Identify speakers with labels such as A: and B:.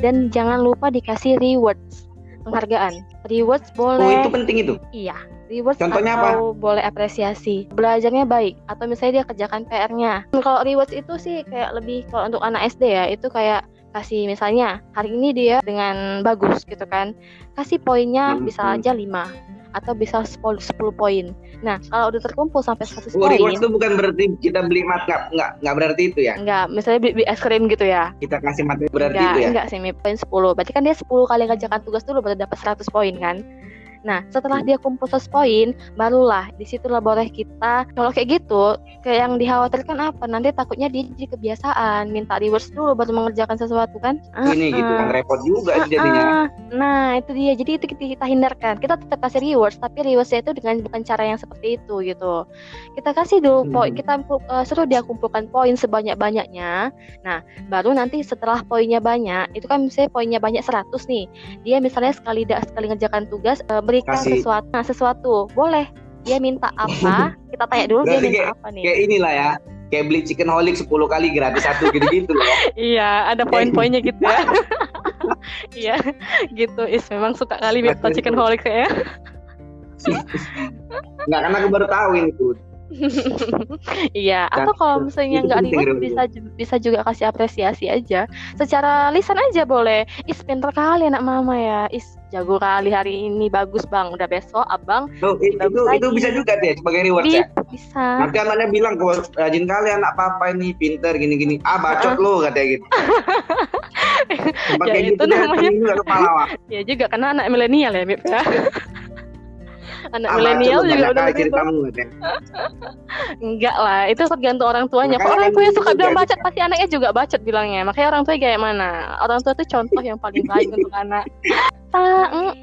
A: dan jangan lupa dikasih rewards penghargaan. Rewards boleh.
B: Oh, itu penting itu.
A: Iya. Rewards
B: Contohnya
A: atau boleh apresiasi. Belajarnya baik atau misalnya dia kerjakan PR-nya. Kalau rewards itu sih kayak lebih kalau untuk anak SD ya, itu kayak kasih misalnya hari ini dia dengan bagus gitu kan. Kasih poinnya
B: Hmm,
A: bisa
B: hmm.
A: aja 5 atau bisa 10, 10 poin. Nah, kalau udah terkumpul sampai 100
B: Oh,
A: poin,
B: rewards itu bukan berarti kita beli mat nggak nggak nggak berarti itu ya.
A: enggak, misalnya beli, beli es krim gitu ya.
B: Kita kasih materi berarti
A: enggak,
B: itu ya.
A: enggak sih, poin 10. Berarti kan dia 10 kali kerjakan tugas dulu baru dapat 100 poin kan. Nah, setelah dia kumpul 100 poin, barulah di situlah boleh kita kalau kayak gitu, kayak yang dikhawatirkan apa? Nanti takutnya dia jadi kebiasaan, minta rewards dulu baru mengerjakan sesuatu kan?
B: Ini gitu kan repot juga itu jadinya.
A: ah. Nah, itu dia. Jadi itu kita, hindarkan. Kita tetap kasih rewards, tapi rewardsnya itu dengan bukan cara yang seperti itu gitu. Kita kasih dulu
B: Hmm.
A: poin, kita uh, suruh dia kumpulkan poin sebanyak-banyaknya. Nah, baru nanti setelah poinnya banyak, itu kan misalnya poinnya banyak 100 nih. Dia misalnya sekali sekali ngerjakan tugas uh, berikan
B: Kasih.
A: sesuatu. Nah, sesuatu. Boleh. Dia minta apa? Kita tanya dulu dia
B: Berarti
A: minta apa nih.
B: Kayak inilah ya. Kayak beli chicken holic 10 kali gratis satu gitu-gitu loh.
A: Iya, ada poin-poinnya gitu ya. Iya, gitu. Is memang suka kali minta chicken holic saya.
B: Nggak karena aku baru tahu ini tuh.
A: Iya, atau kalau
B: itu-
A: misalnya nggak reward
B: Rul.
A: bisa bisa juga kasih apresiasi aja. Secara lisan aja boleh. Is pinter kali anak mama ya. Is jago kali hari ini bagus bang. Udah besok abang
B: Oh, itu itu
A: lagi.
B: bisa juga deh sebagai reward
A: di
B: ya.
A: bisa.
B: Nanti anaknya bilang kalau rajin kali anak papa ini pinter gini-gini. Ah bacot lo katanya gitu.
A: Ya, itu
B: gitu
A: namanya-. Ya juga karena anak milenial ya, Mip ya. anak
B: Ah,
A: milenial
B: bacot lo,
A: juga udah begitu.
B: ceritamu katanya.
A: Enggak lah, itu tergantung orang tuanya. Kalau orang tuanya
B: gitu
A: suka bilang
B: juga.
A: bacot, pasti anaknya juga bacot bilangnya. Makanya orang tua kayak mana? Orang tua itu contoh yang paling baik untuk anak. 八五